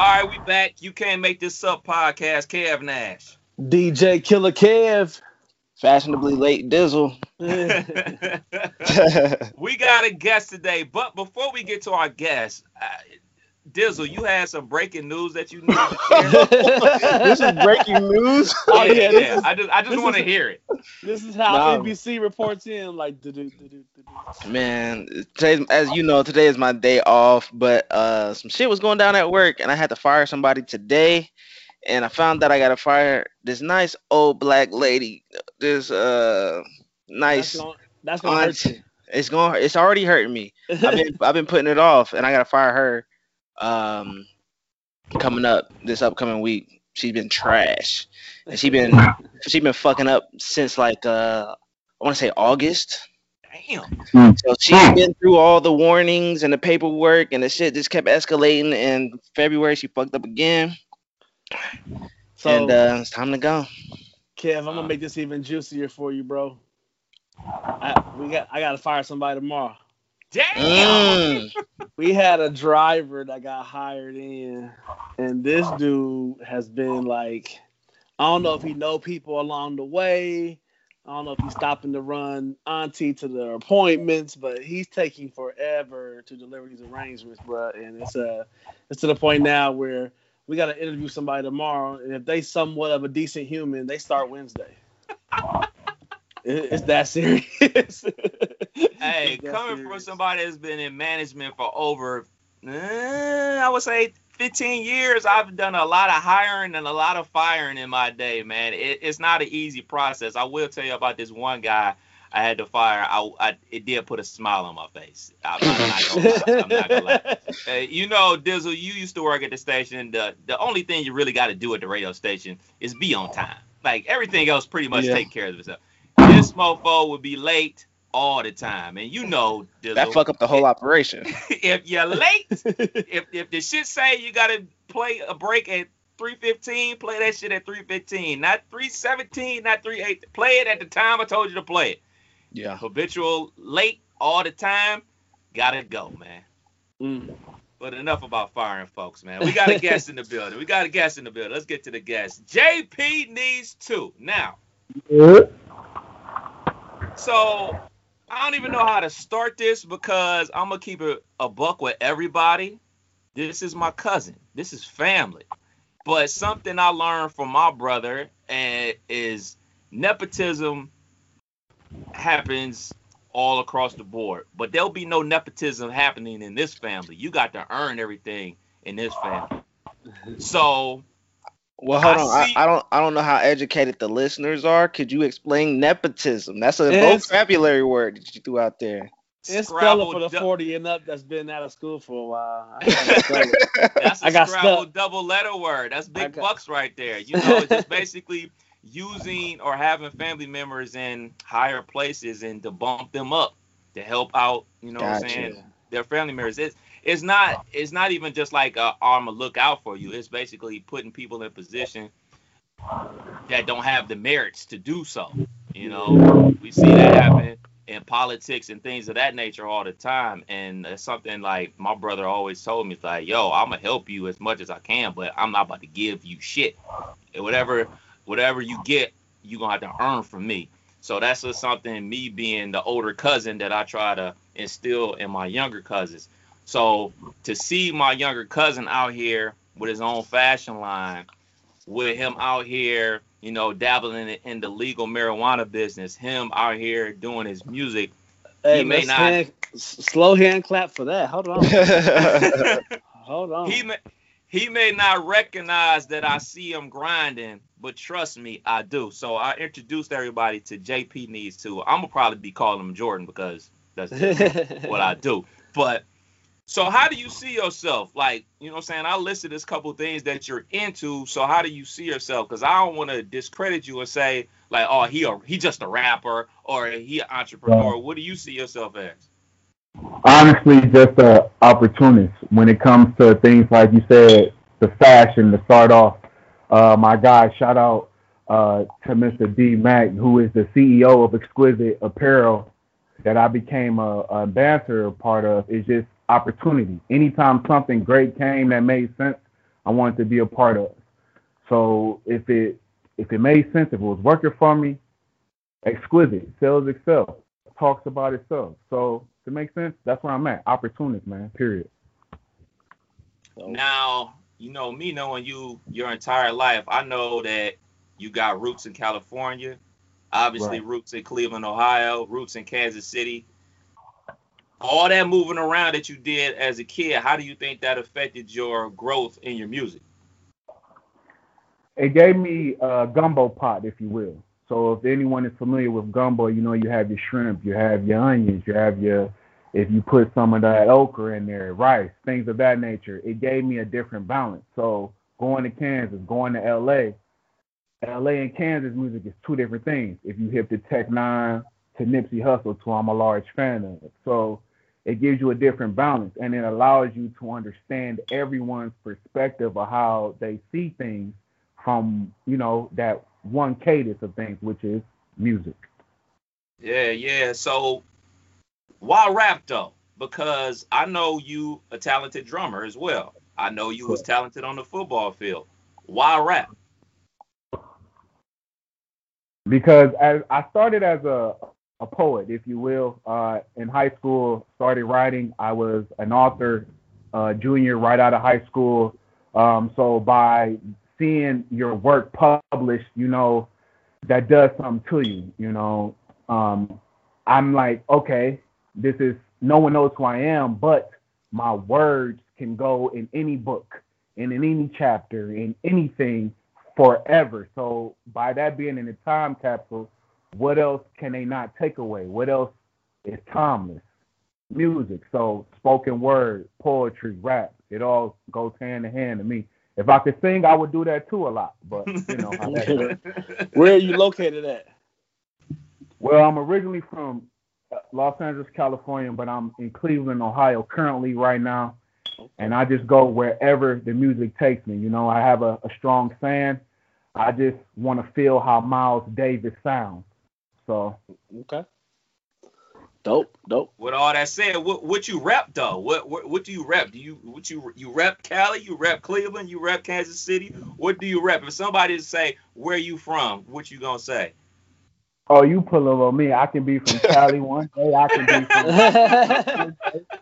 All right, we back. You can't make this up podcast. Kev Nash. DJ Killer Kev. Fashionably late Dizzle. we got a guest today, but before we get to our guest, uh, Dizzle, you had some breaking news that you need to share. this is breaking news. Oh yeah, yeah. Is, I just I just want to hear it. This is how no. NBC reports in, like Man, today, as you know, today is my day off, but uh, some shit was going down at work, and I had to fire somebody today, and I found that I got to fire this nice old black lady, this uh nice. That's gonna, that's gonna hurt you. It's going. It's already hurting me. I've been I've been putting it off, and I got to fire her um, coming up this upcoming week. She's been trash, and she been she been fucking up since like uh, I want to say August. Damn. Hmm. So she's been through all the warnings and the paperwork, and the shit just kept escalating. And February, she fucked up again. So and uh, it's time to go. Kev, I'm gonna make this even juicier for you, bro. I, we got I gotta fire somebody tomorrow. Damn. Mm. we had a driver that got hired in, and this dude has been like, I don't know if he know people along the way. I don't know if he's stopping to run auntie to the appointments, but he's taking forever to deliver these arrangements, bro. And it's uh it's to the point now where we got to interview somebody tomorrow, and if they somewhat of a decent human, they start Wednesday. it's that serious. hey, coming serious. from somebody that's been in management for over, eh, I would say 15 years, I've done a lot of hiring and a lot of firing in my day, man. It, it's not an easy process. I will tell you about this one guy I had to fire. I, I it did put a smile on my face. I, am not gonna, I'm not gonna lie. Uh, you know, Dizzle, you used to work at the station. The the only thing you really got to do at the radio station is be on time. Like everything else, pretty much yeah. take care of itself. This mofo would be late all the time. And you know that fuck up the whole operation. if you're late, if if the shit say you gotta play a break at 315, play that shit at 315, not 317, not 38. Play it at the time I told you to play it. Yeah. Habitual late all the time, gotta go, man. Mm. But enough about firing folks, man. We got a guest in the building. We got a guest in the building. Let's get to the guest. JP Needs 2. Now. So I don't even know how to start this because I'm gonna keep it a buck with everybody. This is my cousin. This is family. But something I learned from my brother and is nepotism happens all across the board. But there'll be no nepotism happening in this family. You got to earn everything in this family. So well, hold I on. See, I, I, don't. I don't know how educated the listeners are. Could you explain nepotism? That's a vocabulary word that you threw out there. It's spelling for the forty and up that's been out of school for a while. that's a I got Scrabble stuck. double letter word. That's big got, bucks right there. You know, it's just basically using or having family members in higher places and to bump them up to help out. You know gotcha. what I'm saying? Their family members. It's it's not it's not even just like a arm a look out for you. It's basically putting people in position that don't have the merits to do so. You know, we see that happen in politics and things of that nature all the time. And it's something like my brother always told me, it's like, yo, I'm gonna help you as much as I can, but I'm not about to give you shit. And whatever whatever you get, you're gonna have to earn from me. So that's just something me being the older cousin that I try to instill in my younger cousins. So to see my younger cousin out here with his own fashion line, with him out here, you know, dabbling in, in the legal marijuana business, him out here doing his music, hey, he may not hand, slow hand clap for that. Hold on. Hold on. He may he may not recognize that I see him grinding, but trust me, I do. So I introduced everybody to JP Needs 2. I'm gonna probably be calling him Jordan because that's what I do. But so how do you see yourself? Like, you know what I'm saying? I listed this couple things that you're into. So how do you see yourself? Because I don't want to discredit you and say, like, oh, he a, he just a rapper or he an entrepreneur. What do you see yourself as? Honestly, just a opportunist when it comes to things like you said, the fashion to start off. Uh, my guy, shout out uh, to Mr. D Mac, who is the CEO of Exquisite Apparel that I became a, a ambassador part of. Is just opportunity. Anytime something great came that made sense I wanted to be a part of. So if it if it made sense, if it was working for me, exquisite, sales excel, talks about itself. So to make sense, that's where I'm at. Opportunist, man. Period. Now, you know me knowing you your entire life, I know that you got roots in California, obviously right. roots in Cleveland, Ohio, roots in Kansas City. All that moving around that you did as a kid, how do you think that affected your growth in your music? It gave me a gumbo pot, if you will. So if anyone is familiar with gumbo, you know you have your shrimp, you have your onions, you have your if you put some of that okra in there, rice, things of that nature, it gave me a different balance. So going to Kansas, going to LA, LA and Kansas music is two different things. If you hip the Tech N9ne to Nipsey Hussle, to I'm a large fan of. So it gives you a different balance and it allows you to understand everyone's perspective of how they see things from, you know, that one cadence of things, which is music. Yeah, yeah. So why rap though? Because I know you a talented drummer as well. I know you was talented on the football field. Why rap? Because as I started as a a poet, if you will, uh, in high school, started writing. I was an author, uh, junior right out of high school. Um, so by seeing your work published, you know, that does something to you. You know, um, I'm like, okay, this is no one knows who I am, but my words can go in any book, and in any chapter, in anything forever. So by that being in a time capsule, what else can they not take away? What else is timeless? Music. So spoken word, poetry, rap, it all goes hand in hand to me. If I could sing, I would do that too a lot. But you know, where are you located at? Well, I'm originally from uh, Los Angeles, California, but I'm in Cleveland, Ohio currently right now. And I just go wherever the music takes me. You know, I have a, a strong fan. I just want to feel how Miles Davis sounds. So okay, dope, dope. With all that said, what what you rep though? What what what do you rep? Do you what you you rep Cali? You rep Cleveland? You rep Kansas City? What do you rep? If somebody say where you from, what you gonna say? Oh, you pulling on me. I can be from Cali one day. I can be from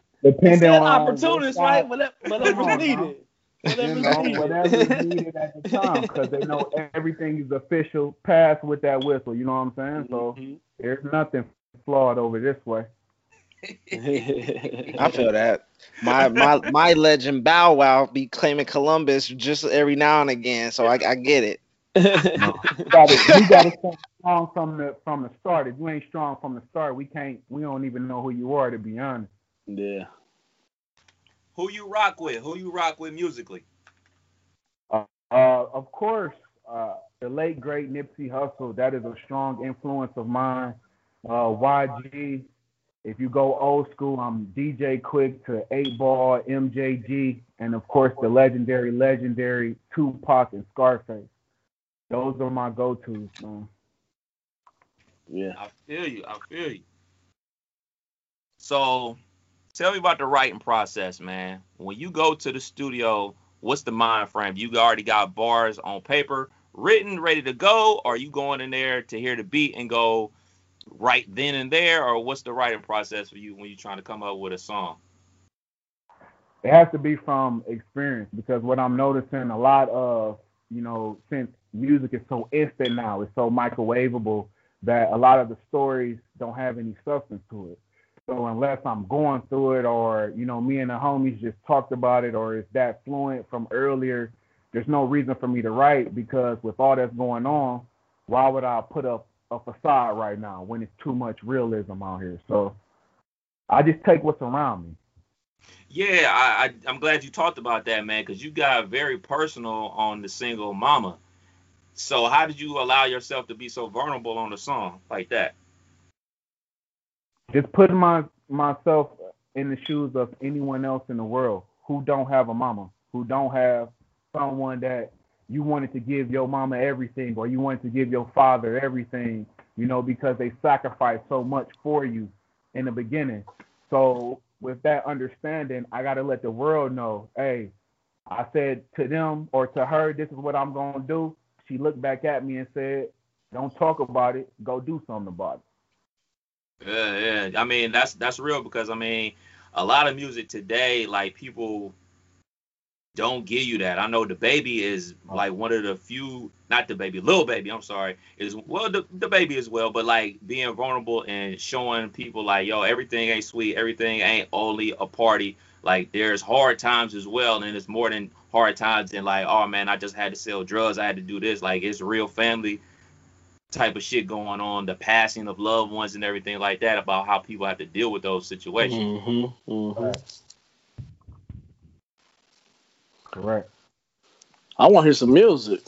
depending on opportunities, right? Whatever, whatever's needed. Whatever you know, whatever's needed at the time, because they know everything is official, pass with that whistle. You know what I'm saying? So mm-hmm. there's nothing flawed over this way. I feel that. My my my legend Bow Wow be claiming Columbus just every now and again, so I, I get it. no, you got to start strong from the from the start. If you ain't strong from the start, we can't. We don't even know who you are to be honest. Yeah. Who you rock with? Who you rock with musically? Uh, uh, of course, uh, the late great Nipsey Hussle. That is a strong influence of mine. Uh, YG. If you go old school, I'm DJ Quik to 8Ball, MJG, and of course the legendary, legendary Tupac and Scarface. Those are my go-tos, man. Yeah. I feel you. I feel you. So, tell me about the writing process, man. When you go to the studio, what's the mind frame? You already got bars on paper, written, ready to go, or are you going in there to hear the beat and go right then and there, or what's the writing process for you when you're trying to come up with a song? It has to be from experience because what I'm noticing a lot of, you know, since music is so instant now, it's so microwavable that a lot of the stories don't have any substance to it. So unless I'm going through it or, you know, me and the homies just talked about it or it's that fluent from earlier, there's no reason for me to write because with all that's going on, why would I put up a facade right now when it's too much realism out here? So I just take what's around me. Yeah, I, I am glad you talked about that, man, because you got very personal on the single "Mama." So how did you allow yourself to be so vulnerable on the song like that? Just putting my myself in the shoes of anyone else in the world who don't have a mama, who don't have someone that you wanted to give your mama everything or you wanted to give your father everything, you know, because they sacrificed so much for you in the beginning. So with that understanding, I got to let the world know, hey, I said to them or to her, this is what I'm gonna do. She looked back at me and said, Don't talk about it, go do something about it. Yeah, yeah. I mean, that's that's real because I mean, a lot of music today, like people don't give you that. I know DaBaby is like one of the few, not the baby, Lil Baby, I'm sorry, is well the, DaBaby as well, but like being vulnerable and showing people like, yo, everything ain't sweet, everything ain't only a party. Like there's hard times as well, and it's more than hard times than like, oh man, I just had to sell drugs, I had to do this. Like it's real family type of shit going on, the passing of loved ones and everything like that, about how people have to deal with those situations. Mm-hmm, mm-hmm. Correct. I want to hear some music.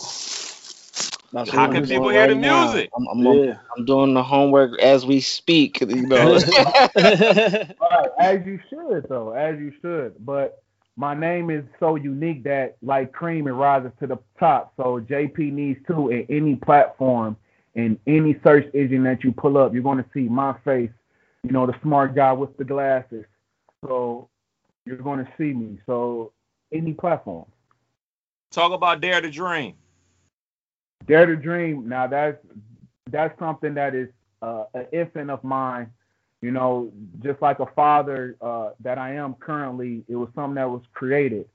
How can people hear right the music? I'm, I'm, yeah. I'm, doing the homework as we speak. You know, right, as you should though, as you should. But my name is so unique that like cream, it rises to the top. So JP Needs 2 in any platform, in any search engine that you pull up, you're going to see my face. You know, the smart guy with the glasses. So you're going to see me. So any platform. Talk about Dare to Dream. Dare to Dream. Now that's that's something that is uh, an infant of mine. You know, just like a father uh, that I am currently, it was something that was created.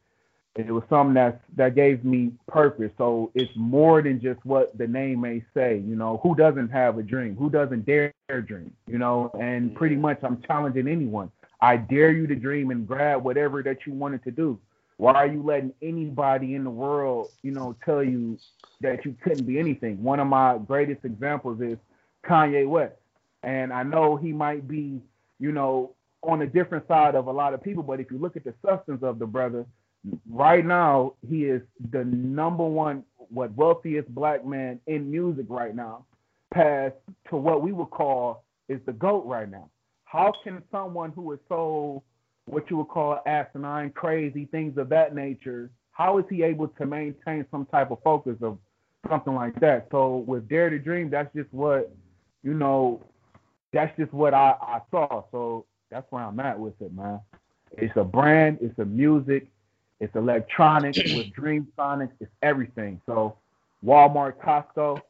It was something that that gave me purpose. So it's more than just what the name may say. You know, who doesn't have a dream? Who doesn't dare dream? You know, and pretty much I'm challenging anyone. I dare you to dream and grab whatever that you wanted to do. Why are you letting anybody in the world, you know, tell you that you couldn't be anything? One of my greatest examples is Kanye West. And I know he might be, you know, on a different side of a lot of people, but if you look at the substance of the brother, right now he is the number one, what wealthiest black man in music right now, past to what we would call is the GOAT right now. How can someone who is so what you would call asinine, crazy, things of that nature, how is he able to maintain some type of focus of something like that? So with Dare to Dream, that's just what, you know, that's just what I, I saw. So that's where I'm at with it, man. It's a brand, it's a music, it's electronic with Dream Sonics, it's everything. So Walmart, Costco,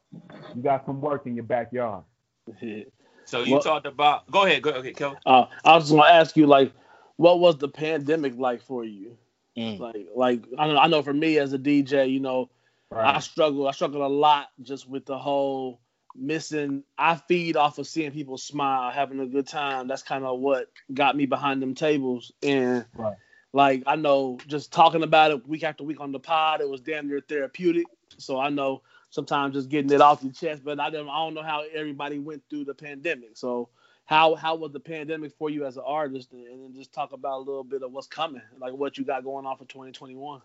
you got some work in your backyard. so you well, talked about. Go ahead. Go ahead, Kelvin. Uh, I was just gonna ask you, like, what was the pandemic like for you? Mm. Like, like I know, I know for me as a DJ, you know, right. I struggle. I struggle a lot just with the whole missing. I feed off of seeing people smile, having a good time. That's kind of what got me behind them tables. And right. Like, I know just talking about it week after week on the pod, it was damn near therapeutic. So I know sometimes just getting it off your chest, but I don't, I don't know how everybody went through the pandemic. So how how was the pandemic for you as an artist, and then just talk about a little bit of what's coming, like what you got going on for 2021.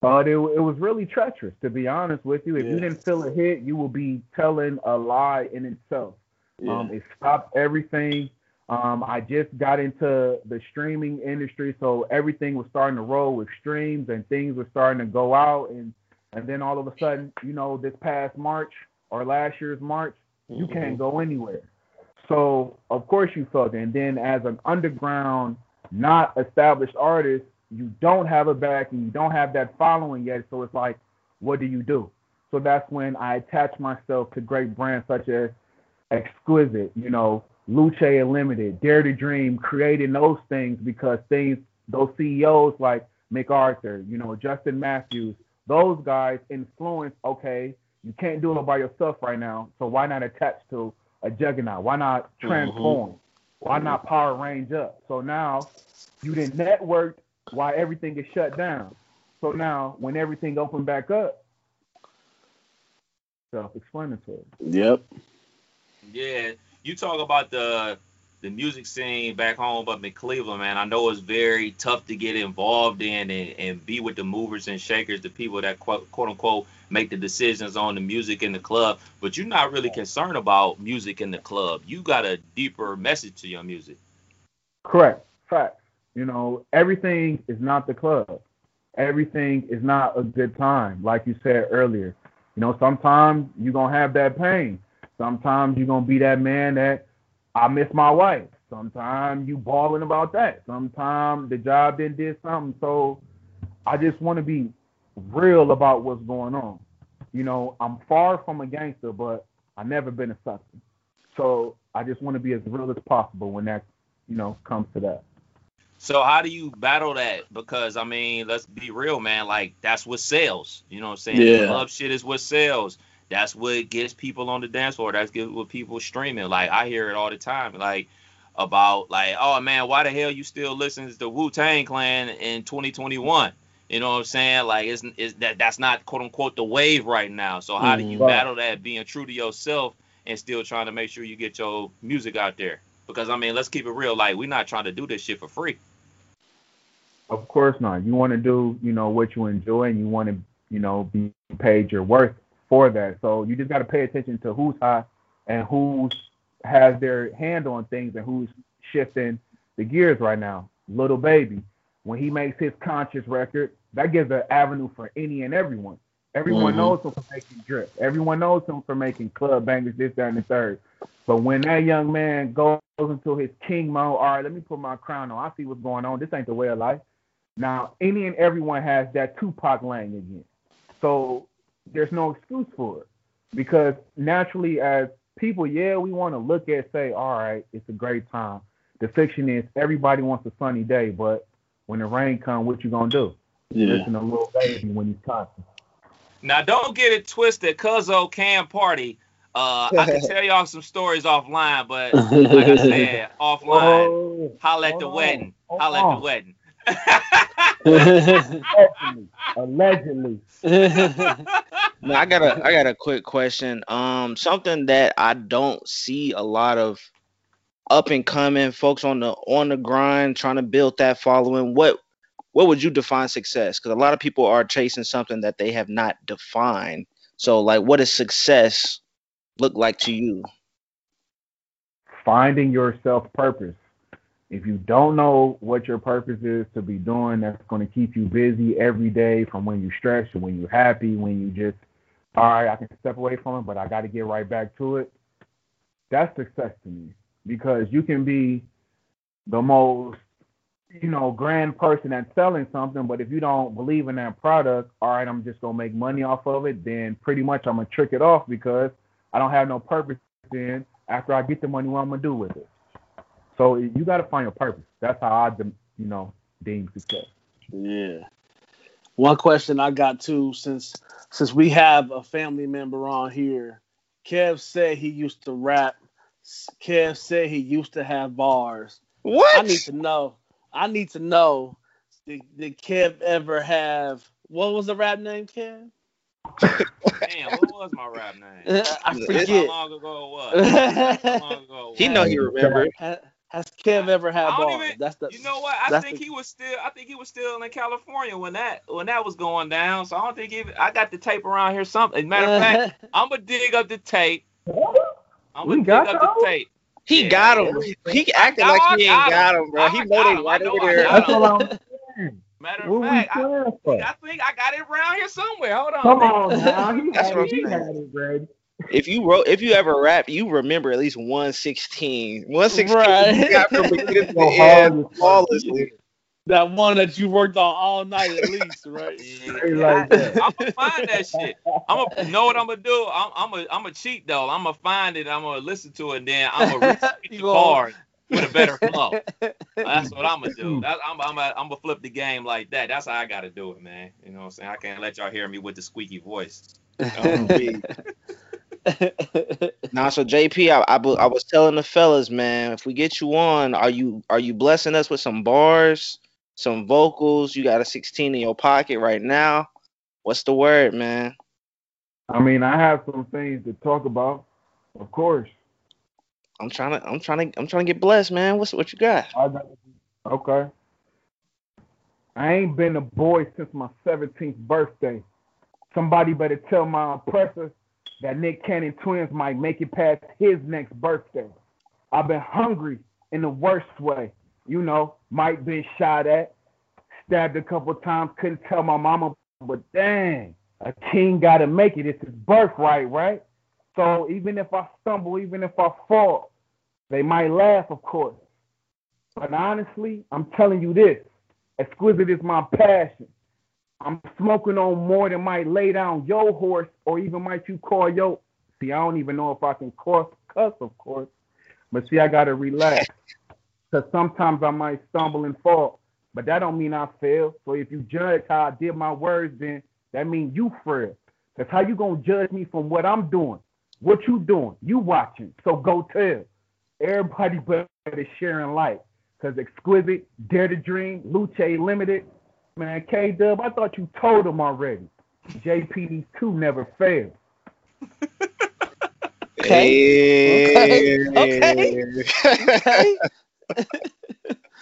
But it, it was really treacherous, to be honest with you. If yeah. you didn't feel a hit, you will be telling a lie in itself. Yeah. Um, it stopped everything. Um, I just got into the streaming industry, so everything was starting to roll with streams, and things were starting to go out, and and then all of a sudden, you know, this past March or last year's March, you mm-hmm. can't go anywhere. So of course you felt it. And then as an underground, not established artist, you don't have a backing, you don't have that following yet. So it's like, what do you do? So that's when I attach myself to great brands such as Exquisite, you know, Luce Unlimited, Dare to Dream, creating those things because things, those CEOs like MacArthur, you know, Justin Matthews, those guys influence, okay, you can't do it by yourself right now. So why not attach to a juggernaut? Why not mm-hmm. transform? Mm-hmm. Why not power range up? So now you didn't network while everything is shut down. So now when everything opened back up, self-explanatory. Yep. Yeah, you talk about the the music scene back home up in Cleveland, man. I know it's very tough to get involved in and, and be with the movers and shakers, the people that quote, quote unquote make the decisions on the music in the club, but you're not really concerned about music in the club. You got a deeper message to your music. Correct. Facts. You know, everything is not the club. Everything is not a good time, like you said earlier. You know, sometimes you're gonna have that pain. Sometimes you're gonna be that man that I miss my wife. Sometimes you balling about that. Sometimes the job didn't did something. So I just want to be real about what's going on. You know, I'm far from a gangster, but I've never been a sucker. So I just want to be as real as possible when that, you know, comes to that. So how do you battle that? Because I mean, let's be real, man. Like that's what sells. You know what I'm saying? Yeah. Love shit is what sells. That's what gets people on the dance floor. That's what people streaming. Like I hear it all the time. Like about like, oh man, why the hell you still listen to the Wu Tang Clan in 2021? You know what I'm saying? Like, is is that that's not quote unquote the wave right now? So how do you mm-hmm. battle that, being true to yourself and still trying to make sure you get your music out there? Because I mean, let's keep it real. Like, we're not trying to do this shit for free. Of course not. You want to do, you know, what you enjoy, and you want to, you know, be paid your worth for that. So you just got to pay attention to who's hot and who's has their hand on things and who's shifting the gears right now. Lil Baby, when he makes his conscious record, that gives an avenue for any and everyone. Everyone mm-hmm. knows him for making drip. Everyone knows him for making club bangers, this, that, and the third. But when that young man goes into his king mode, all right, let me put my crown on. I see what's going on. This ain't the way of life. Now, any and everyone has that Tupac lane again. So there's no excuse for it. Because naturally, as people, yeah, we want to look at, say, all right, it's a great time. The fiction is everybody wants a sunny day, but when the rain comes, what you gonna do? Yeah. Listen to Lil Baby when he's conscious. Now, don't get it twisted. cause Cuzzo can party. Uh, I can tell y'all some stories offline, but like I said, offline, oh, holla at the on, wedding. Holla at the wedding. Allegedly. I got a I got a quick question. Um, something that I don't see a lot of up and coming folks on the on the grind trying to build that following. What what would you define success? Because a lot of people are chasing something that they have not defined. So, like, what does success look like to you? Finding your self purpose. If you don't know what your purpose is to be doing, that's going to keep you busy every day from when you stress to when you're happy, when you just, all right, I can step away from it, but I got to get right back to it. That's success to me because you can be the most you know, grand person that's selling something, but if you don't believe in that product, all right, I'm just gonna make money off of it, then pretty much I'm gonna trick it off because I don't have no purpose then after I get the money, what I'm gonna do with it. So you gotta find your purpose. That's how I, you know, deem success. Yeah. One question I got too, since since we have a family member on here, Kev said he used to rap. Kev said he used to have bars. What? I need to know. I need to know did, did Kev ever have what was the rap name, Kev? Damn, what was my rap name? I forget. How long ago it was? How long ago he know he remember. Uh, Has, Kev ever had bars? Even, that's the. You know what? I think the, he was still. I think he was still in California when that when that was going down. So I don't think even I got the tape around here. Something. Matter of fact, I'm gonna dig up the tape. I'm gonna dig up the tape. He yeah, got him. He acting like he ain't got him, bro. He know they right over there. That's what I'm saying. Matter of fact, I, I, think I got it around here somewhere. Hold on. Come on, now. That's what I'm saying. If you wrote, if you ever rap, you remember at least 116. 116 right. from beginning to end flawlessly that one that you worked on all night at least, right? yeah, I, am gonna find that shit. I'm gonna know what I'm gonna do. I'm I'm gonna I'm gonna cheat though. I'm gonna find it. I'm gonna listen to it, and then I'm gonna repeat the bars with a better flow. That's what I'm gonna do. That, I'm I'm I'm gonna flip the game like that. That's how I gotta do it, man. You know what I'm saying? I can't let y'all hear me with the squeaky voice. now, so JP, I, I, I was telling the fellas, man, if we get you on, are you are you blessing us with some bars? some vocals. You got a 16 in your pocket right now. What's the word, man? I mean, I have some things to talk about, of course. I'm trying to, I'm trying to, I'm trying to get blessed, man. What's what you got? Okay. I ain't been a boy since my 17th birthday. Somebody better tell my oppressor that Nick Cannon twins might make it past his next birthday. I've been hungry in the worst way you know, might been shot at, stabbed a couple times, couldn't tell my mama, but dang, a king gotta make it. It's his birthright, right? So even if I stumble, even if I fall, they might laugh, of course. But honestly, I'm telling you this exquisite is my passion. I'm smoking on more than might lay down your horse, or even might you call your. See, I don't even know if I can cuss, cuss of course, but see, I gotta relax, cause sometimes I might stumble and fall, but that don't mean I fail. So if you judge how I did my words, then that means you frail. Cause how you gonna judge me from what I'm doing? What you doing? You watching? So go tell everybody but sharing light. Cause exquisite, dare to dream, Luce limited, Man, K Dub, I thought you told him already. JPD two never failed. okay. Okay. Okay.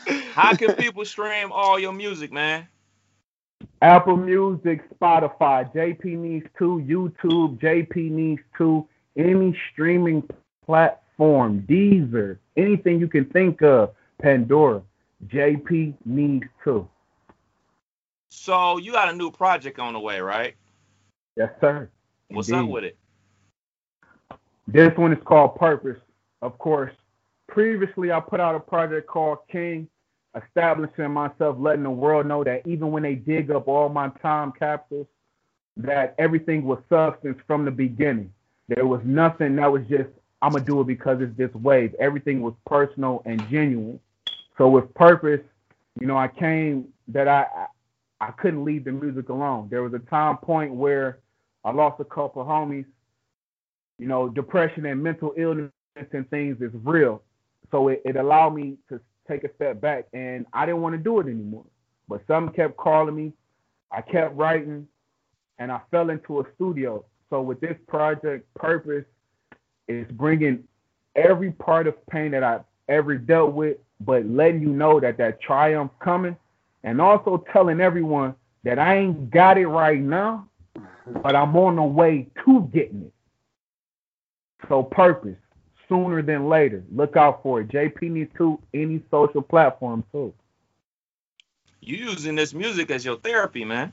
How can people stream all your music, man? Apple Music, Spotify, JP Needs 2, YouTube, JP Needs 2, any streaming platform, Deezer, anything you can think of, Pandora, JP Needs 2. So you got a new project on the way, right? Yes, sir. What's Indeed. up with it? This one is called Purpose. Of course, previously I put out a project called King, establishing myself, letting the world know that even when they dig up all my time capsules, that everything was substance from the beginning. There was nothing that was just I'm gonna do it because it's this wave. Everything was personal and genuine. So with purpose, you know, I came that I I couldn't leave the music alone. There was a time point where I lost a couple homies. You know, depression and mental illness and things is real. So it, it allowed me to take a step back and I didn't want to do it anymore. But some kept calling me. I kept writing and I fell into a studio. So with this project, Purpose is bringing every part of pain that I've ever dealt with, but letting you know that that triumph coming and also telling everyone that I ain't got it right now, but I'm on the way to getting it. So purpose, sooner than later. Look out for it. JP Needs 2 any social platform too. You using this music as your therapy, man.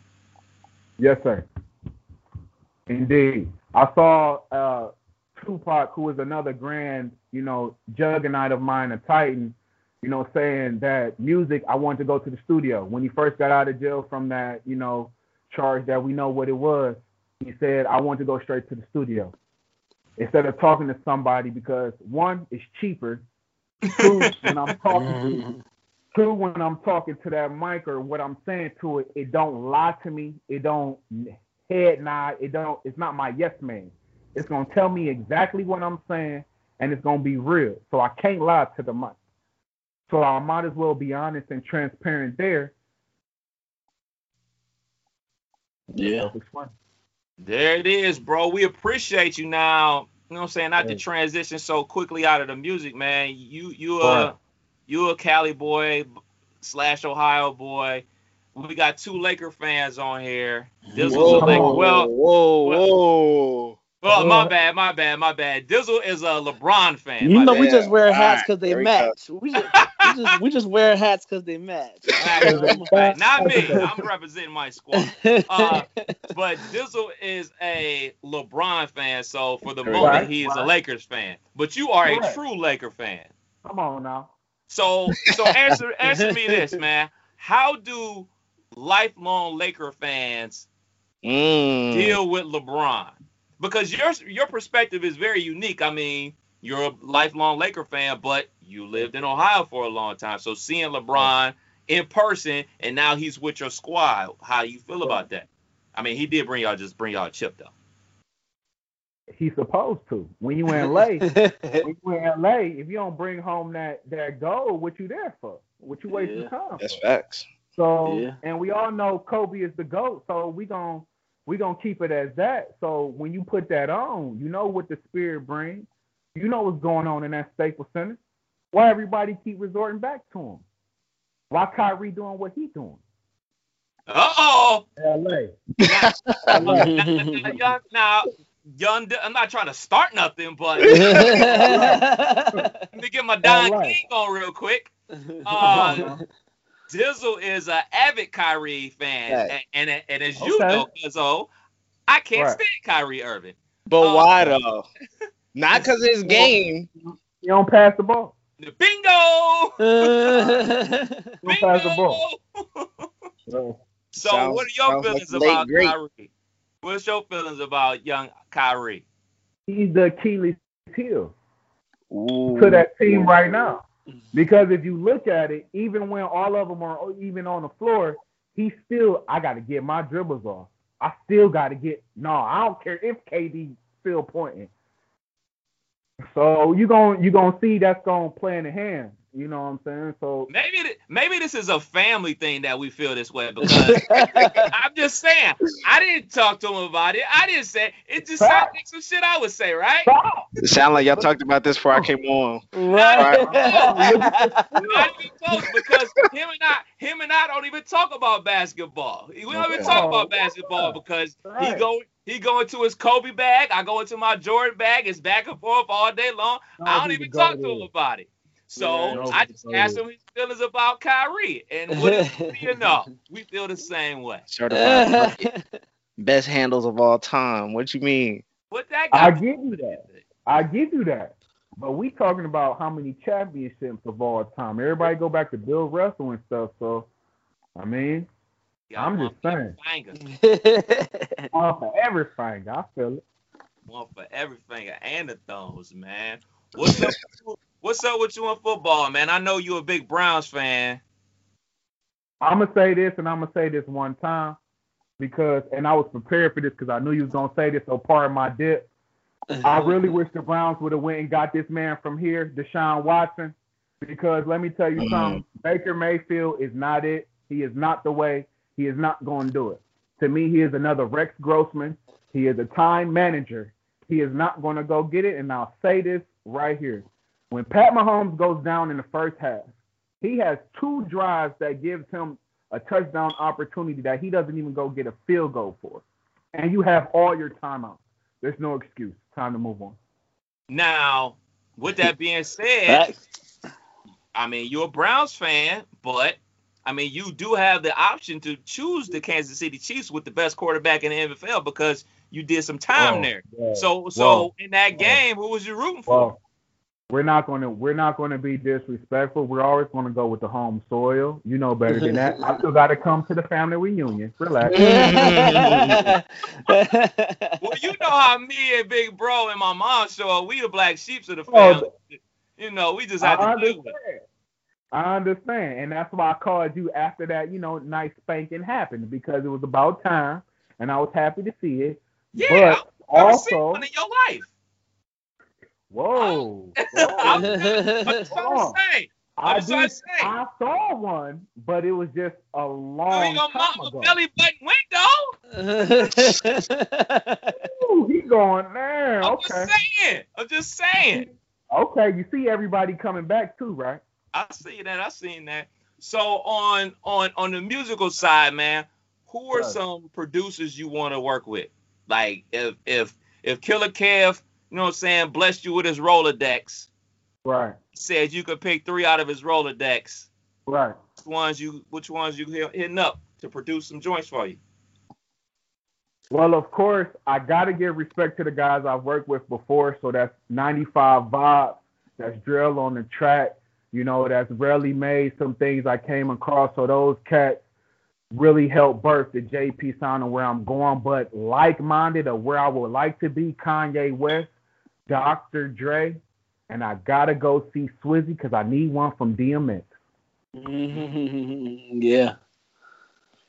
Yes, sir. Indeed. I saw uh, Tupac, who is another grand, you know, juggernaut of mine, a titan, you know, saying that music, I wanted to go to the studio. When he first got out of jail from that, you know, charge that we know what it was, he said, I want to go straight to the studio instead of talking to somebody because one, it's cheaper. Two, when I'm talking to two, when I'm talking to that mic or what I'm saying to it, it don't lie to me. It don't head nod. It don't, it's not my yes man. It's gonna tell me exactly what I'm saying and it's gonna be real. So I can't lie to the mic. So I might as well be honest and transparent there. Yeah. There it is, bro. We appreciate you now. You know what I'm saying? Not to transition so quickly out of the music, man. You you a you a Cali boy slash Ohio boy. We got two Laker fans on here. This whoa, was a Laker. Well, whoa, whoa. Well, my bad, my bad, my bad. Dizzle is a LeBron fan. You know, bad. we just wear hats because right, they match. We just, we just, we just wear hats because they match. Not me. I'm representing my squad. Uh, but Dizzle is a LeBron fan, so for the moment right, he is right. a Lakers fan. But you are a true Laker fan. Come on now. So, so answer answer me this, man. How do lifelong Laker fans mm. deal with LeBron? Because your your perspective is very unique. I mean, you're a lifelong Laker fan, but you lived in Ohio for a long time. So seeing LeBron in person and now he's with your squad, how do you feel about that? I mean, he did bring y'all just bring y'all a chip though. He's supposed to. When you in LA, when you in LA, if you don't bring home that that goal, what you there for? What you wasting yeah, time? That's for? facts. So, yeah. and we all know Kobe is the goat. So we gonna we're gonna keep it as that. So when you put that on, you know what the spirit brings. You know what's going on in that Staples Center. Why everybody keep resorting back to him? Why Kyrie doing what he doing? Uh oh. LA. now, now, now, young, I'm not trying to start nothing, but let me get my Don right. King on real quick. Uh, Dizzle is an avid Kyrie fan, right. and, and, and as you okay. know, Cuzzo, I can't right. stand Kyrie Irving. But um, why though? Not because his game. You don't pass the ball. Bingo! Bingo! pass the ball. So, sounds, what are your feelings like about great. Kyrie? What's your feelings about young Kyrie? He's the Achilles heel to that team right now. Because if you look at it, even when all of them are even on the floor, he still, I got to get my dribbles off. I still got to get, no, I don't care if KD still pointing. So you're gonna you gonna see that's gonna play in the hand. You know what I'm saying? So maybe maybe this is a family thing that we feel this way because I'm just saying I didn't talk to him about it. I didn't say it. Just sounds like some shit I would say, right? It sound like y'all talked about this before I came on. Right. Not even close because him and I him and I don't even talk about basketball. We don't even talk about basketball because he go he go into his Kobe bag. I go into my Jordan bag. It's back and forth all day long. I don't even talk to him about it. So yeah, I just asked him his feelings about Kyrie, and what you know, we feel the same way. Best handles of all time. What you mean? What that? I give you that. I give you that. But we talking about how many championships of all time. Everybody go back to Bill Russell and stuff. So, I mean, yeah, I'm just saying. One for every finger. I feel it. One for every finger and the thumbs, man. What's up? What's up with you in football, man? I know you're a big Browns fan. I'm gonna say this, and I'm gonna say this one time because, and I was prepared for this because I knew you was gonna say this. So part of my dip. I really wish the Browns would have went and got this man from here, Deshaun Watson, because let me tell you mm-hmm. something. Baker Mayfield is not it. He is not the way. He is not going to do it. To me, he is another Rex Grossman. He is a time manager. He is not going to go get it. And I'll say this right here. When Pat Mahomes goes down in the first half, he has two drives that gives him a touchdown opportunity that he doesn't even go get a field goal for. And you have all your timeouts. There's no excuse. Time to move on. Now, with that being said, I mean, you're a Browns fan, but I mean, you do have the option to choose the Kansas City Chiefs with the best quarterback in the NFL because you did some time oh, there. Yeah. So, so in that game, who was you rooting for? We're not going to we're not going to be disrespectful. We're always going to go with the home soil. You know better than that. I still got to come to the family reunion. Relax. well, you know how me and Big Bro and my mom show up. We the black sheeps of the oh, family. Oh, you know, we just have I to understand. deal with it. I understand, and that's why I called you after that. You know, nice spanking happened because it was about time, and I was happy to see it. Yeah, but also, in your life. Whoa. I'm, just trying to say. I, did, I saw one, but it was just a oh, long your time mama ago. belly button window. Ooh, he going there. I'm okay. just saying. I'm just saying. Okay, you see everybody coming back too, right? I see that. I seen that. So on on on the musical side, man, who are some producers you want to work with? Like if if if Killer Kev you know what I'm saying, blessed you with his Rolodex. Right. Said you could pick three out of his Rolodex. Right. Which ones you which ones you hitting up to produce some joints for you? Well, of course, I gotta give respect to the guys I've worked with before. So that's 95 Vibe, that's drill on the track. You know, that's rarely made some things I came across. So those cats really helped birth the JP sound and where I'm going. But like minded of where I would like to be, Kanye West. Dr. Dre, and I gotta go see Swizzy because I need one from DMX. Mm-hmm. Yeah.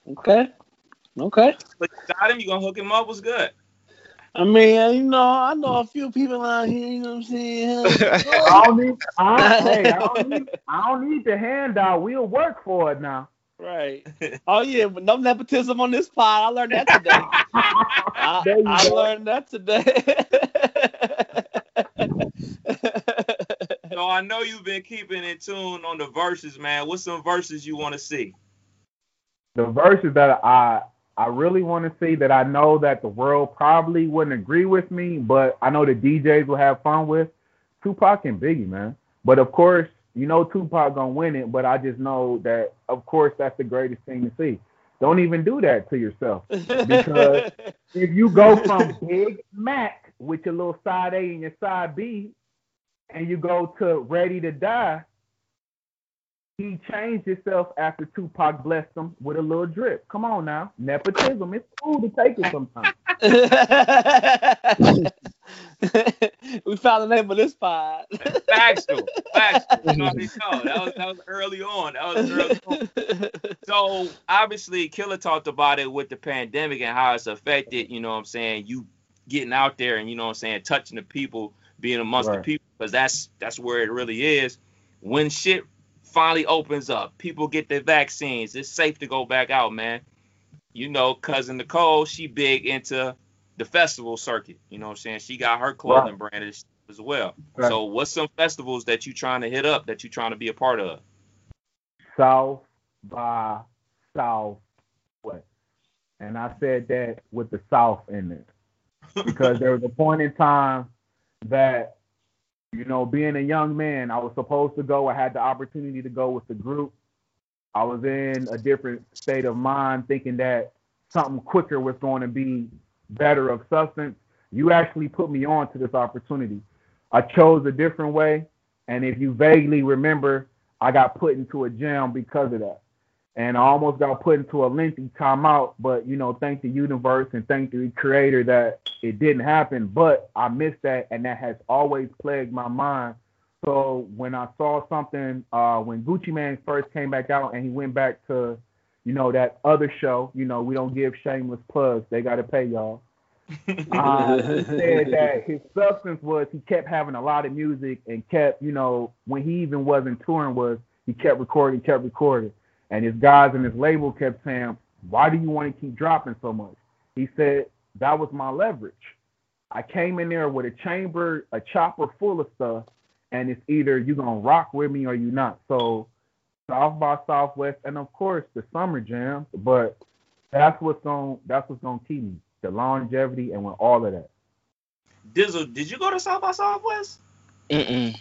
Okay. Okay. But you got him. You gonna hook him up? What's good? I mean, you know, I know a few people out here. You know what I'm saying? I don't need. I, hey, I don't need. I don't need the handout. We'll work for it now. Right. Oh yeah, but no nepotism on this pod. I learned that today. I, I learned that today. So I know you've been keeping in tune on the Verzuz, man. What's some Verzuz you want to see? The Verzuz that I I really want to see that I know that the world probably wouldn't agree with me, but I know the DJs will have fun with Tupac and Biggie, man. But of course, you know Tupac gonna win it, but I just know that of course that's the greatest thing to see. Don't even do that to yourself because if you go from Big Mac with your little side A and your side B, and you go to Ready to Die, he changed himself after Tupac blessed him with a little drip. Come on now, nepotism. It's cool to take it sometimes. we found the name of this pod. Factual, factual. You know what I mean? No, that was that was early on. That was early on. So obviously, Killer talked about it with the pandemic and how it's affected. You know what I'm saying? You getting out there and you know what I'm saying, touching the people, being amongst right. the people, because that's that's where it really is. When shit finally opens up, people get their vaccines. It's safe to go back out, man. You know, cousin Nicole, she big into the festival circuit. You know what I'm saying? She got her clothing right. brand as, as well. Right. So what's some festivals that you trying to hit up that you trying to be a part of? South by Southwest. And I said that with the South in it. Because there was a point in time that you know, being a young man, I was supposed to go. I had the opportunity to go with the group. I was in a different state of mind, thinking that something quicker was going to be better of substance. You actually put me on to this opportunity. I chose a different way. And if you vaguely remember, I got put into a jam because of that and I almost got put into a lengthy timeout. But you know, thank the universe and thank the creator that it didn't happen. But I missed that, and that has always plagued my mind. So when I saw something, uh, when Gucci Mane first came back out and he went back to, you know, that other show, you know, we don't give shameless plugs. They got to pay y'all. uh, he said that his substance was he kept having a lot of music and kept, you know, when he even wasn't touring was he kept recording, kept recording. And his guys and his label kept saying, Why do you want to keep dropping so much? He said, That was my leverage. I came in there with a chamber, a chopper full of stuff, and it's either you're gonna rock with me or you're not. So South by Southwest, and of course the summer jam, but that's what's gonna that's what's gonna keep me. The longevity and with all of that. Dizzle, did you go to South by Southwest? Mm-mm.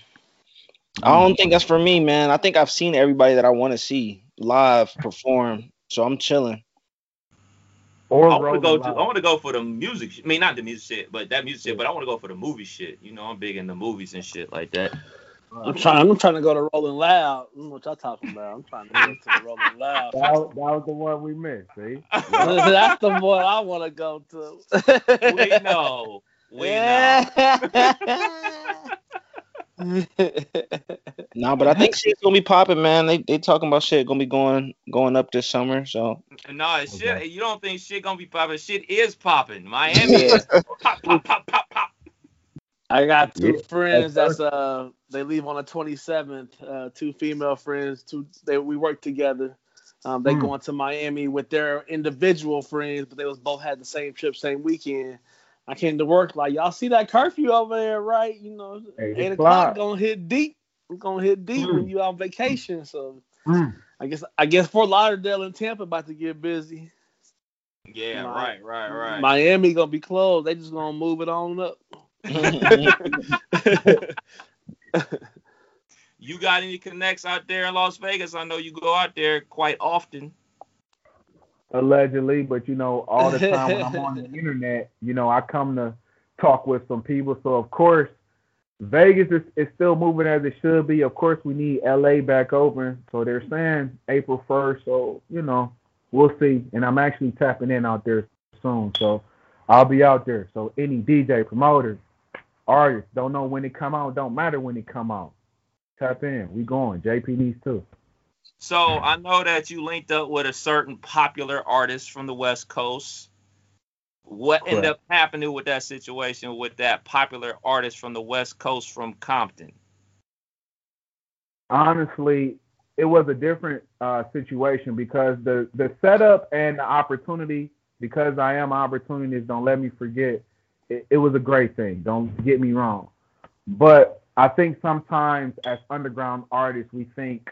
I don't think that's for me, man. I think I've seen everybody that I want to see live perform, so I'm chilling. Or I want to go to. I want to go for the music. I mean, not the music shit, but that music shit. But I want to go for the movie shit. You know, I'm big into movies and shit like that. I'm trying. I'm trying to go to Rolling Loud. what y'all talking about. I'm trying to go to Rolling Loud. That, that was the one we missed. See, that's the one I want to go to. we know. We know. nah, but I think shit's gonna be popping, man. They they talking about shit gonna be going going up this summer. So nah, shit. Okay. You don't think shit gonna be popping? Shit is popping. Miami is pop pop pop pop pop. I got two yeah. friends that's uh they leave on the 27th. Uh, two female friends. Two they we work together. Um, they mm. going to Miami with their individual friends, but they was both had the same trip, same weekend. I came to work like y'all see that curfew over there, right? You know, eight, eight o'clock gonna hit deep. It's gonna hit deep mm. when you on vacation. So mm. I guess I guess Fort Lauderdale and Tampa about to get busy. Yeah, right, right, right. Miami gonna be closed. They just gonna move it on up. you got any connects out there in Las Vegas? I know you go out there quite often allegedly, but you know, all the time when I'm on the internet, you know, I come to talk with some people. So of course, Vegas is, is still moving as it should be. Of course, we need LA back open. So they're saying April 1st. So, you know, we'll see. And I'm actually tapping in out there soon. So I'll be out there. So any DJ, promoters, artists, don't know when it come out, don't matter when it come out. Tap in. We going. JP Needs 2. So I know that you linked up with a certain popular artist from the West Coast. What Correct. ended up happening with that situation with that popular artist from the West Coast from Compton? Honestly, it was a different uh, situation because the the setup and the opportunity, because I am opportunist, don't let me forget, it, it was a great thing. Don't get me wrong, but I think sometimes as underground artists, we think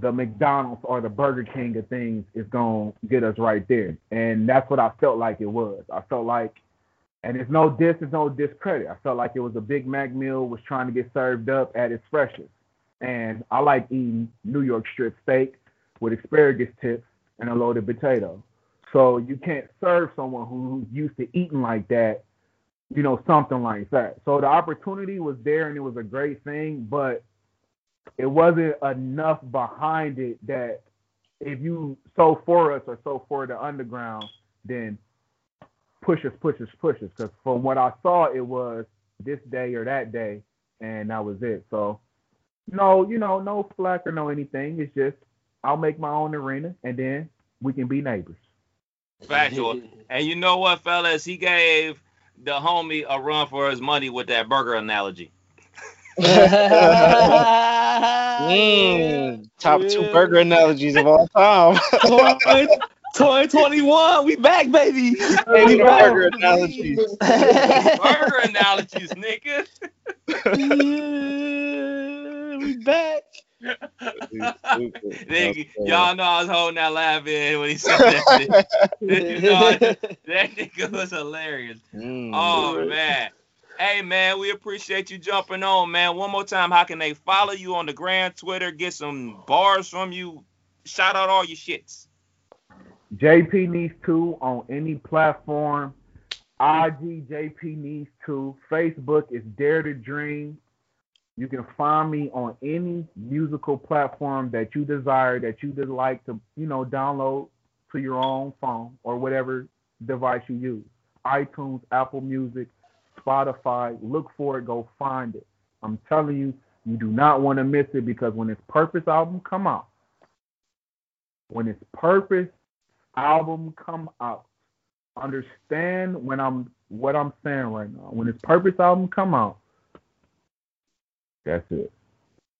the McDonald's or the Burger King of things is gonna get us right there. And that's what I felt like it was. I felt like and it's no dis, it's no discredit. I felt like it was a Big Mac meal was trying to get served up at its freshest. And I like eating New York strip steak with asparagus tips and a loaded potato. So you can't serve someone who's used to eating like that, you know, something like that. So the opportunity was there and it was a great thing, but it wasn't enough behind it that if you so for us or so for the underground, then push us, push us, push us. Because from what I saw, it was this day or that day, and that was it. So no, you know, no flack or no anything. It's just I'll make my own arena, and then we can be neighbors. Factual. and you know what, fellas? He gave the homie a run for his money with that burger analogy. Mm, top yeah. two burger analogies of all time. 2021, we back, baby. Baby burger analogies. burger analogies, nigga. we back. Nigga, y'all know I was holding that laugh in when he said that shit. you know, that nigga was hilarious. Mm, oh man. Hey man, we appreciate you jumping on, man. One more time, how can they follow you on the grand Twitter, get some bars from you? Shout out all your shits. JP Needs 2 on any platform. IG JP Needs 2. Facebook is Dare to Dream. You can find me on any musical platform that you desire, that you would like to, you know, download to your own phone or whatever device you use. iTunes, Apple Music, Spotify. Look for it, go find it. I'm telling you, you do not want to miss it because when its Purpose album come out, when its Purpose album come out, understand when I'm what I'm saying right now. When its Purpose album come out, that's it.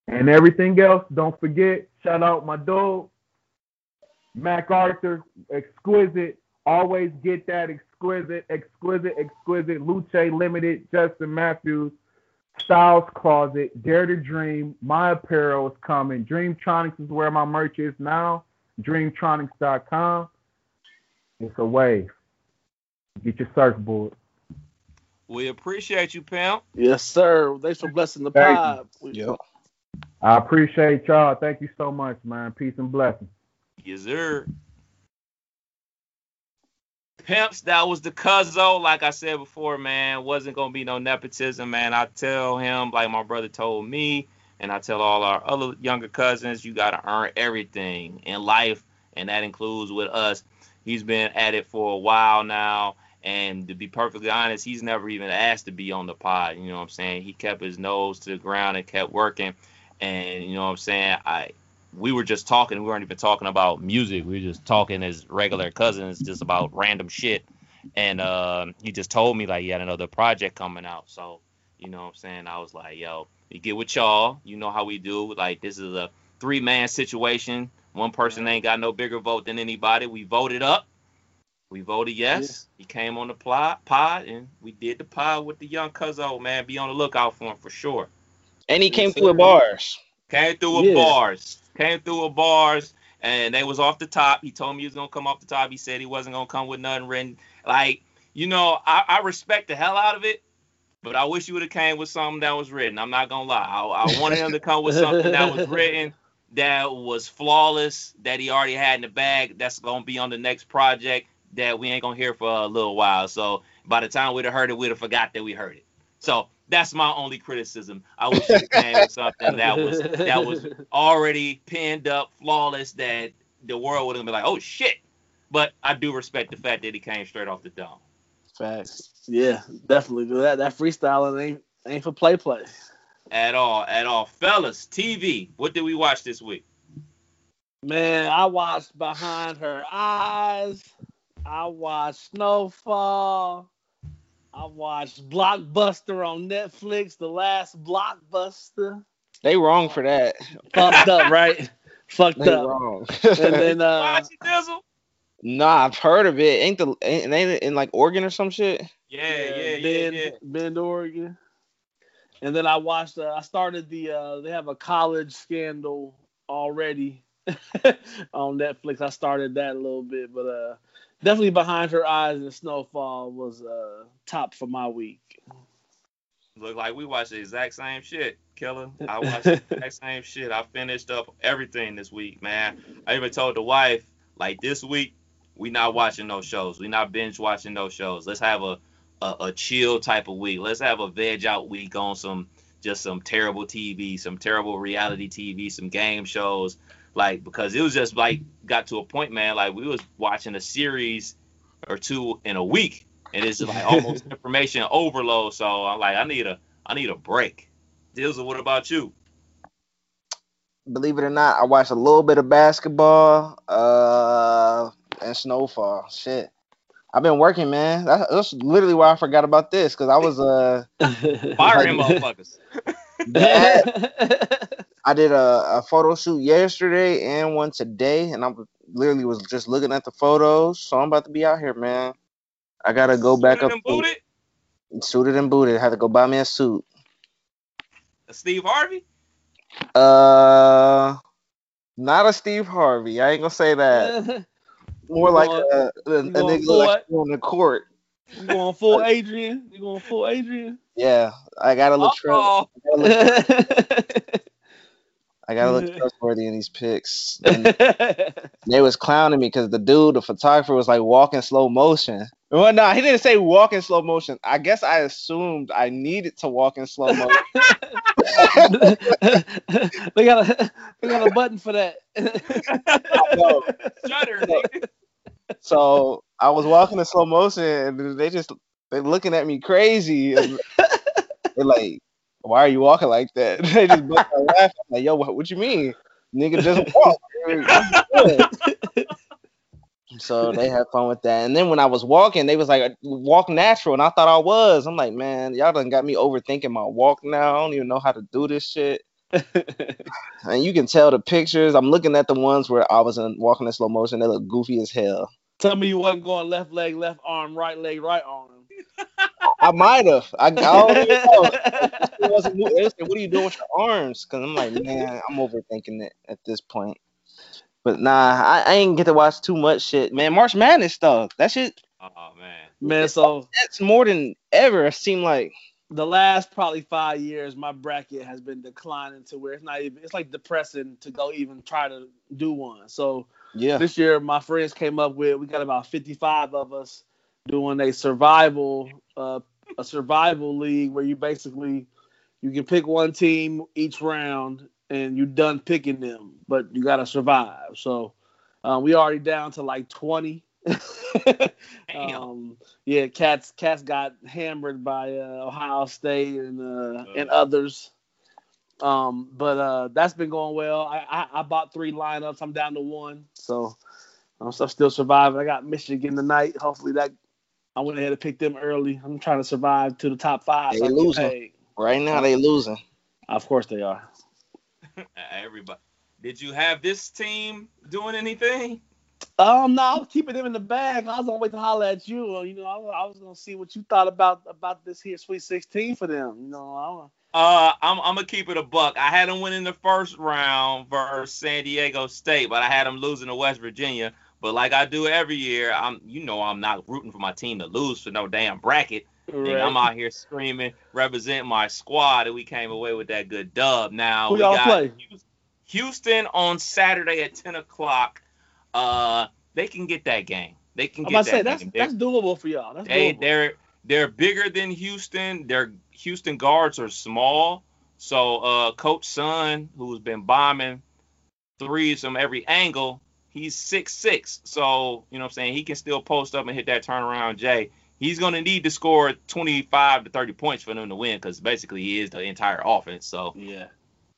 And everything else, don't forget, shout out my dog, Mac Arthur, exquisite. Always get that exquisite, exquisite, exquisite. Luce Limited, Justin Matthews, Styles Closet, Dare to Dream, My Apparel is coming. Dreamtronics is where my merch is now. Dreamtronics.com. It's a wave. Get your surfboard. We appreciate you, pimp. Yes, sir. Thanks for blessing the pod. Yep. I appreciate y'all. Thank you so much, man. Peace and blessings. Yes, sir. Pimps, that was the cuzzo. Like I said before, man, wasn't gonna be no nepotism, man. I tell him, like my brother told me, and I tell all our other younger cousins, you gotta earn everything in life, and that includes with us. He's been at it for a while now and to be perfectly honest, he's never even asked to be on the pod. You know what I'm saying? He kept his nose to the ground and kept working. And you know what I'm saying? I we were just talking. We weren't even talking about music. We were just talking as regular cousins, just about random shit. And uh, he just told me like he had another project coming out. So you know what I'm saying? I was like, yo, you get with y'all. You know how we do. Like this is a three man situation. One person ain't got no bigger vote than anybody. We voted up we voted yes. Yeah. He came on the pod, pod, and we did the pod with the young Cuzzo, man. Be on the lookout for him for sure. And he came through with bars. Came through with yeah. bars. Came through with bars, and they was off the top. He told me he was gonna come off the top. He said he wasn't gonna come with nothing written. Like, you know, I, I respect the hell out of it, but I wish you would have came with something that was written. I'm not gonna lie. I, I wanted him to come with something that was written that was flawless, that he already had in the bag. That's gonna be on the next project that we ain't gonna hear for a little while. So by the time we'd have heard it, we'd have forgot that we heard it. So that's my only criticism. I wish it came with something that was that was already pinned up, flawless, that the world would have been like, oh shit. But I do respect the fact that he came straight off the dome. Facts. Yeah, definitely. Do that that freestyling ain't ain't for play play. At all, at all. Fellas, TV, what did we watch this week? Man, I watched Behind Her Eyes. I watched Snowfall. I watched Blockbuster on Netflix, the last Blockbuster. They wrong for that. Fucked up, right? Fucked they up. Wrong. and then uh Nah, I've heard of it. Ain't the ain't, ain't it in like Oregon or some shit? Yeah, yeah, yeah, Bend, yeah. Bend, Oregon. And then I watched. Uh, I started the. Uh, they have a college scandal already on Netflix. I started that a little bit, but uh, definitely behind her eyes and Snowfall was uh top for my week. Look like we watched the exact same shit, Killer. I watched the exact same shit. I finished up everything this week, man. I even told the wife, like this week, we not watching those shows. We not binge watching those shows. Let's have a, a, a chill type of week. Let's have a veg out week on some just some terrible TV, some terrible reality TV, some game shows, like because it was just like got to a point, man. Like we was watching a series or two in a week, and it's like almost information overload. So I'm like, I need a I need a break. Dills, what about you? Believe it or not, I watched a little bit of basketball uh, and snowfall. Shit. I've been working, man. That's, that's literally why I forgot about this because I was uh firing motherfuckers. I did a, a photo shoot yesterday and one today, and I literally was just looking at the photos. So I'm about to be out here, man. I gotta go suited back up. And booted? Suited and booted. Had to go buy me a suit. A Steve Harvey? Uh, not a Steve Harvey. I ain't gonna say that. More like a, a, a nigga like on the court. You going full Adrian? You going full Adrian? Yeah, I gotta look. Tra- I gotta look trustworthy in these pics. they was clowning me because the dude, the photographer, was like walking slow motion. Well, no, he didn't say walk in slow motion. I guess I assumed I needed to walk in slow motion. they got a they got a button for that. Shutter, so I was walking in slow motion, and they just they looking at me crazy. And they're like, "Why are you walking like that?" they just bust out laughing. I'm like, "Yo, what, what you mean, nigga? Just walk." so they had fun with that. And then when I was walking, they was like, "Walk natural," and I thought I was. I'm like, "Man, y'all done got me overthinking my walk now. I don't even know how to do this shit." and you can tell the pictures. I'm looking at the ones where I was in, walking in slow motion. They look goofy as hell. Tell me you wasn't going left leg, left arm, right leg, right arm. I might have. I, I don't know. They said, "What are you doing with your arms?" Because I'm like, man, I'm overthinking it at this point. But nah, I, I ain't get to watch too much shit, man. March Madness stuff. That shit. Oh man, man. So that's more than ever. It seemed like the last probably five years, my bracket has been declining to where it's not even. It's like depressing to go even try to do one. So yeah. This year, my friends came up with we got about 55 of us doing a survival uh, a survival league where you basically you can pick one team each round and you're done picking them, but you got to survive. So um, we already down to like 20. um, yeah, cats cats got hammered by uh, Ohio State and uh, and others. Um, but uh, that's been going well. I, I, I bought three lineups. I'm down to one, so I'm still surviving. I got Michigan tonight. Hopefully that I went ahead and picked them early. I'm trying to survive to the top five. They so losing right now. They losing. Of course they are. Everybody. Did you have this team doing anything? Um, no, I was keeping them in the bag. I was gonna wait to holler at you. You know, I, I was gonna see what you thought about about this here Sweet 16 for them. You know, I, uh, I'm, I'm gonna keep it a buck. I had them win in the first round versus San Diego State, but I had them losing to West Virginia. But like I do every year, I'm you know I'm not rooting for my team to lose for no damn bracket. Right. I'm out here screaming, representing my squad, and we came away with that good dub. Now Who we got play? Houston on Saturday at 10 o'clock. Uh, they can get that game. They can I'm get that say, That's, that's doable for y'all. That's they, doable. They're they're bigger than Houston. Their Houston guards are small. So uh, Coach Sun, who's been bombing threes from every angle, he's six six. So, you know what I'm saying? He can still post up and hit that turnaround Jay. He's gonna need to score 25 to 30 points for them to win, because basically he is the entire offense. So yeah.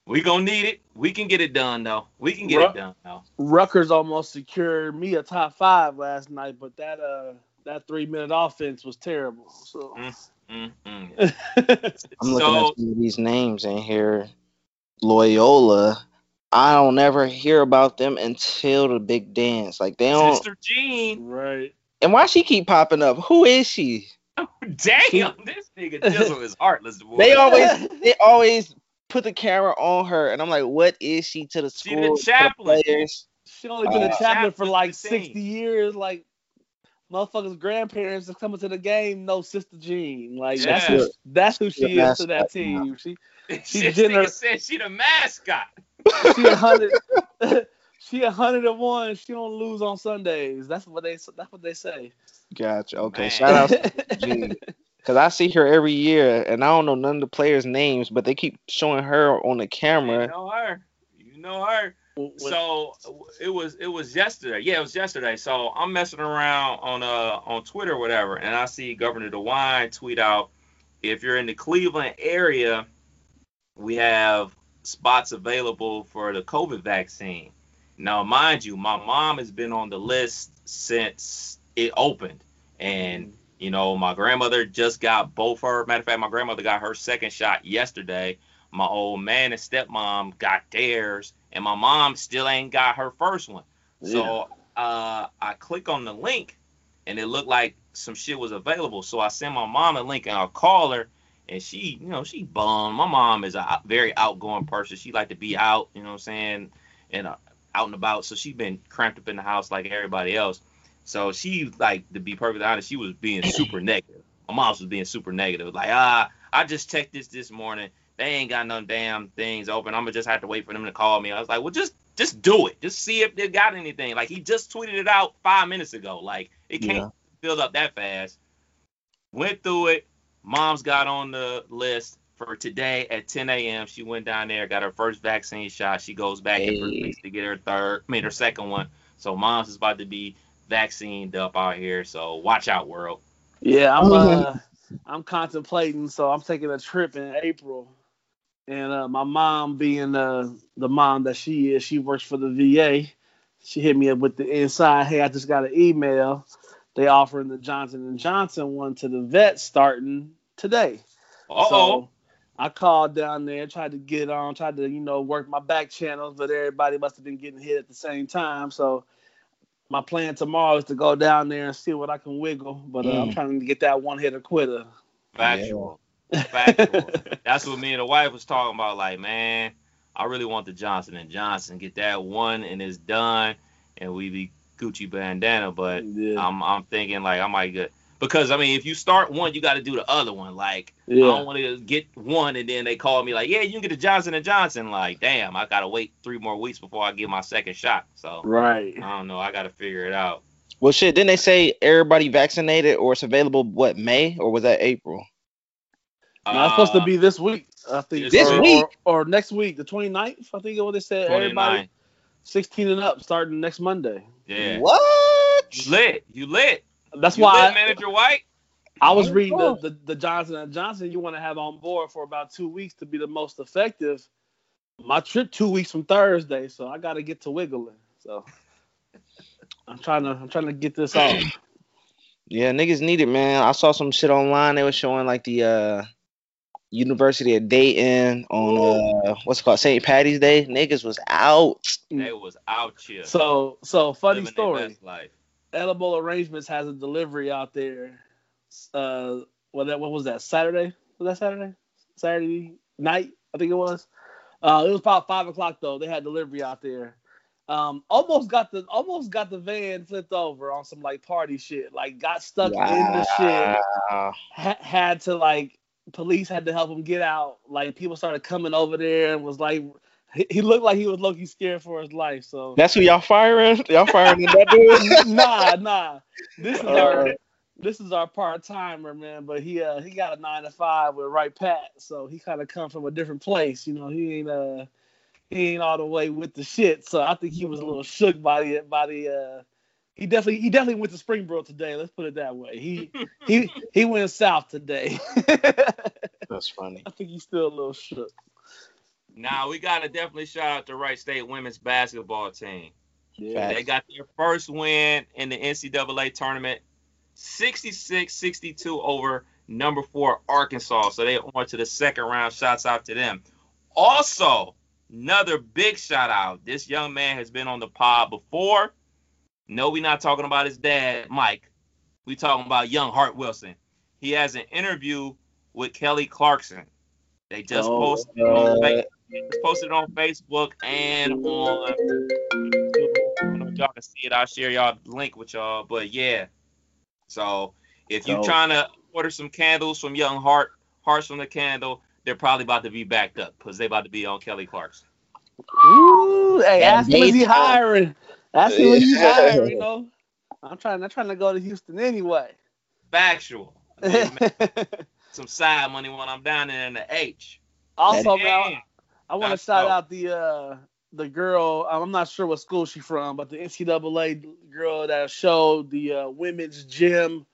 We gonna need it. We can get it done though. We can get it done though. Rutgers almost secured me a top five last night, but that uh that three minute offense was terrible. So mm, mm, mm. I'm looking so, at some of these names in here. Loyola. I don't ever hear about them until the big dance. Like they don't. Sister Jean. Right. And why she keep popping up? Who is she? Oh, damn, this nigga Dizzle is heartless. Boy. They always, they always put the camera on her, and I'm like, what is she to the school? She the chaplain. players? She only been uh, a chaplain for like 60 years. Like motherfuckers' grandparents are coming to the game. No, Sister Jean. Like yeah. that's who, that's who she is to that team. She she gener- said she the mascot. She a hundred. she a hundred and one. She don't lose on Sundays. That's what they. That's what they say. Gotcha. Okay. Man. Shout out to Jean. Cause I see her every year, and I don't know none of the players' names, but they keep showing her on the camera. You know her. You know her. So it was it was yesterday. Yeah, it was yesterday. So I'm messing around on uh on Twitter or whatever, and I see Governor DeWine tweet out, if you're in the Cleveland area, we have spots available for the COVID vaccine. Now, mind you, my mom has been on the list since it opened, and you know, my grandmother just got both her. Matter of fact, my grandmother got her second shot yesterday. My old man and stepmom got theirs, and my mom still ain't got her first one. Yeah. So uh, I click on the link, and it looked like some shit was available. So I send my mom a link, and I'll call her, and she, you know, she bummed. My mom is a very outgoing person. She like to be out, you know what I'm saying, and uh, out and about. So she been cramped up in the house like everybody else. So she like to be perfectly honest, she was being super negative. My mom was being super negative. Like, ah, I just checked this this morning. They ain't got no damn things open. I'm gonna just have to wait for them to call me. I was like, well, just just do it. Just see if they got anything. Like he just tweeted it out five minutes ago. Like it can't yeah. build up that fast. Went through it. Mom's got on the list for today at 10 a.m. She went down there, got her first vaccine shot. She goes back hey. in three weeks to get her third, I mean her second one. So mom's is about to be vaccined up out here. So watch out, world. Yeah, I'm uh, I'm contemplating. So I'm taking a trip in April, and uh, my mom, being uh, the mom that she is, she works for the VA. She hit me up with the inside. Hey, I just got an email. They offering the Johnson and Johnson one to the vet starting today. Uh-oh. So I called down there, tried to get on, tried to you know work my back channels, but everybody must have been getting hit at the same time. So my plan tomorrow is to go down there and see what I can wiggle. But uh, mm. I'm trying to get that one hitter quitter. Factual. Yeah. Factual. That's what me and the wife was talking about. Like, man, I really want the Johnson and Johnson. Get that one and it's done, and we be Gucci bandana. But yeah. I'm I'm thinking like I might get because I mean, if you start one, you got to do the other one. Like, yeah. I don't want to get one and then they call me like, yeah, you can get the Johnson and Johnson. Like, damn, I gotta wait three more weeks before I get my second shot. So, right, I don't know. I gotta figure it out. Well, shit, didn't they say everybody vaccinated or it's available what May or was that April? Uh, it's supposed to be this week. I think this or, week or, or, next week, the 29th. I think it what they said. 29. Everybody 16 and up starting next Monday. Yeah. What? You lit. You lit. That's you why lit, Manager White. I was reading the, the, the Johnson and Johnson you want to have on board for about two weeks to be the most effective. My trip two weeks from Thursday, so I got to get to wiggling. So I'm trying to I'm trying to get this off. Yeah, niggas need it, man. I saw some shit online. They were showing like the uh University of Dayton on uh what's it called St. Patty's Day. Niggas was out. They was out here. So so funny Living story. Edible Arrangements has a delivery out there uh what that what was that Saturday? Was that Saturday? Saturday night, I think it was. Uh, it was about five o'clock though. They had delivery out there. Um, almost got the almost got the van flipped over on some like party shit. Like got stuck wow. in the shit. Ha- had to like police had to help him get out. Like people started coming over there and was like he, looked like he was low scared for his life. So that's who y'all firing? Y'all firing that dude? nah, nah. This is uh, our this is our part timer, man. But he uh he got a nine to five with Wright-Patt, so he kind of come from a different place. You know, he ain't uh he ain't all the way with the shit. So I think he was a little shook by the by the uh he definitely he definitely went to Springboro today. Let's put it that way. He he he went south today. That's funny. I think he's still a little shook. Now we gotta definitely shout out the Wright State women's basketball team. Yeah. They got their first win in the NCAA tournament 66 62 over number four Arkansas. So they on to the second round. Shouts out to them. Also, another big shout out. This young man has been on the pod before. No, we're not talking about his dad, Mike. We talking about young Hart Wilson. He has an interview with Kelly Clarkson. They just oh, posted uh, on Facebook. posted on Facebook and on. I don't know if y'all can see it. I'll share y'all the link with y'all. But yeah, so if you're trying to order some candles from Young Heart, Hearts from the Candle, they're probably about to be backed up because they about to be on Kelly Clarkson. Ooh, hey, ask him is he hiring? Ask him is he hiring, you know. I'm trying I'm trying to go to Houston anyway. Factual. some side money when I'm down there in the H. Also, man, I want to shout out the uh, the girl. I'm not sure what school she's from, but the NCAA girl that showed the uh, women's gym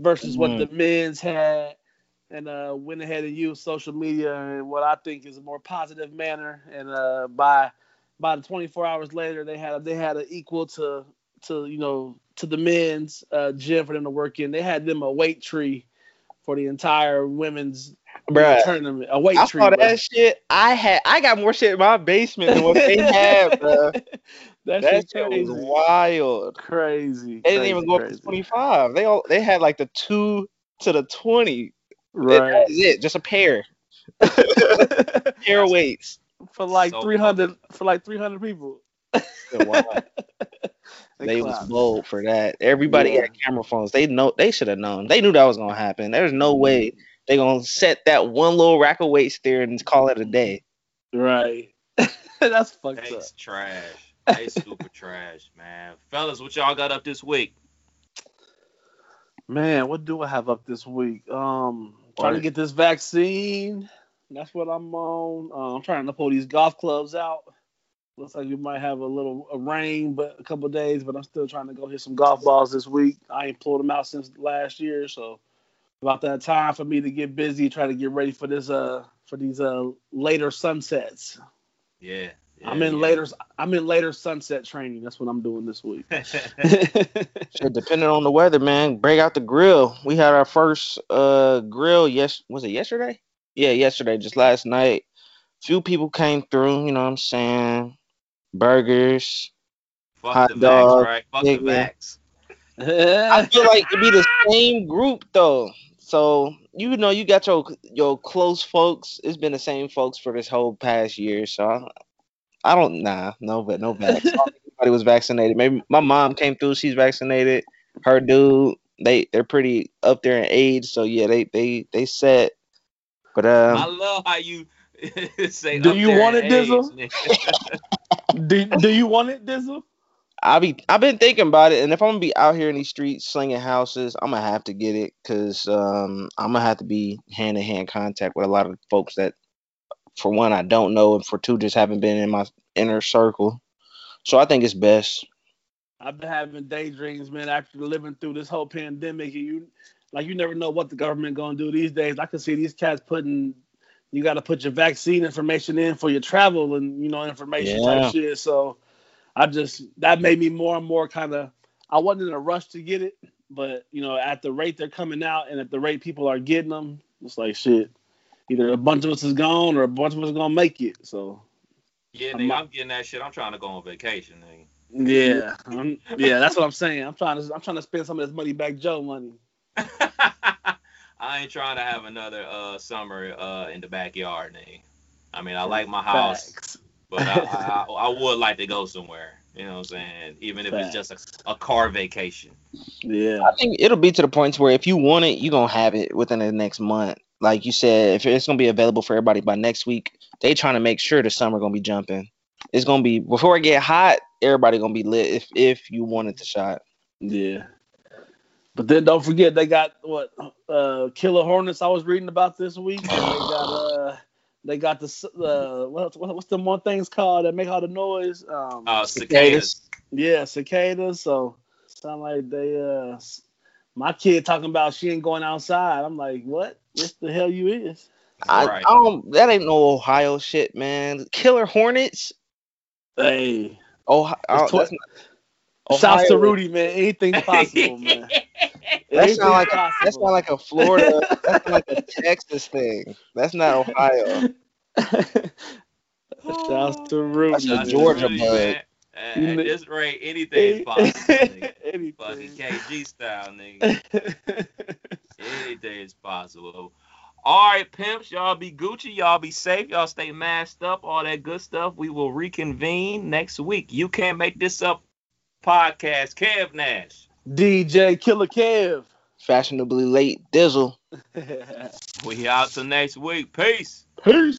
versus mm. what the men's had, and uh, went ahead and used social media in what I think is a more positive manner. And uh, by by the 24 hours later, they had they had an equal to to you know to the men's uh, gym for them to work in. They had them a weight tree for the entire women's Bruh, tournament. A weight I tree. saw that shit. I had I got more shit in my basement than what they had, bro. that, that shit crazy. was wild. Crazy. They didn't even go crazy. up to 25. They all they had like the two to the 20. Right. That is it. Just a pair. pair of weights for like so 300 fun. for like 300 people. they was bold for that. Everybody yeah. had camera phones. They know they should have known. They knew that was gonna happen. There's no way they gonna set that one little rack of weights there and call it a day. Right. That's fucked They's up. trash. They super trash, man. Fellas, what y'all got up this week? Man, what do I have up this week? Um, trying to get this vaccine. That's what I'm on. Uh, I'm trying to pull these golf clubs out. Looks like we might have a little a rain, but a couple days. But I'm still trying to go hit some golf balls this week. I ain't pulled them out since last year, so about that time for me to get busy, try to get ready for this uh for these uh later sunsets. Yeah. yeah I'm in yeah. later. I'm in later sunset training. That's what I'm doing this week. Shit, depending on the weather, man, break out the grill. We had our first uh grill. Yes, was it yesterday? Yeah, yesterday, just last night. Few people came through. You know what I'm saying? Burgers, Fuck hot dogs, right? Fuck the vax. I feel like it'd be the same group though. So you know, you got your your close folks. It's been the same folks for this whole past year. So I, I don't nah, no, but no vax. Everybody was vaccinated. Maybe my mom came through. She's vaccinated. Her dude, they they're pretty up there in age. So yeah, they they they set. But um, I love how you say. Do you want it, Dizzle? do Do you want it, Dizzle? I be I've been thinking about it, and if I'm gonna be out here in these streets slinging houses, I'm gonna have to get it because um, I'm gonna have to be hand to hand contact with a lot of folks that, for one, I don't know, and for two, just haven't been in my inner circle. So I think it's best. I've been having daydreams, man, after living through this whole pandemic. And you, like, you never know what the government gonna do these days. I can see these cats putting, you got to put your vaccine information in for your travel and you know information yeah. type shit. So I just that made me more and more kind of I wasn't in a rush to get it, but you know, at the rate they're coming out and at the rate people are getting them, it's like shit. Either a bunch of us is gone or a bunch of us are gonna make it. So yeah, nigga, I'm, I'm getting that shit. I'm trying to go on vacation, nigga. Yeah, I'm, yeah, that's what I'm saying. I'm trying to I'm trying to spend some of this money back Joe money. I ain't trying to have another uh, summer uh, in the backyard, nigga. I mean, I like my house. Facts. But I, I, I, would like to go somewhere. You know what I'm saying? Even if it's just a, a, car vacation. Yeah. I think it'll be to the point where if you want it, you're going to have it within the next month. Like you said, if it's going to be available for everybody by next week, they trying to make sure the summer going to be jumping. It's going to be, before it get hot, everybody going to be lit if, if you wanted to shot. Yeah. But then don't forget they got what uh killer hornets I was reading about this week. They got uh they got the uh, what's what's the one things called that make all the noise? Um, uh, cicadas. Yeah, cicadas. So sound like they uh, my kid talking about she ain't going outside. I'm like, what? What the hell you is? I, right. I don't. That ain't no Ohio shit, man. Killer hornets. Hey. Ohio. Tw- Shouts to Rudy, man. Anything's possible, man. That's not like a, that's not like a Florida. that's like a Texas thing. That's not Ohio. Shouts to Rudy. That's a Georgia Rudy, bud. At this rate, anything's possible. Anything. Fucking KG style, nigga. Anything is possible. All right, pimps, y'all be Gucci, y'all be safe, y'all stay masked up, all that good stuff. We will reconvene next week. You can't make this up podcast. Kev Nash. DJ Killer Kev. Fashionably late Dizzle. we out till next week. Peace. Peace.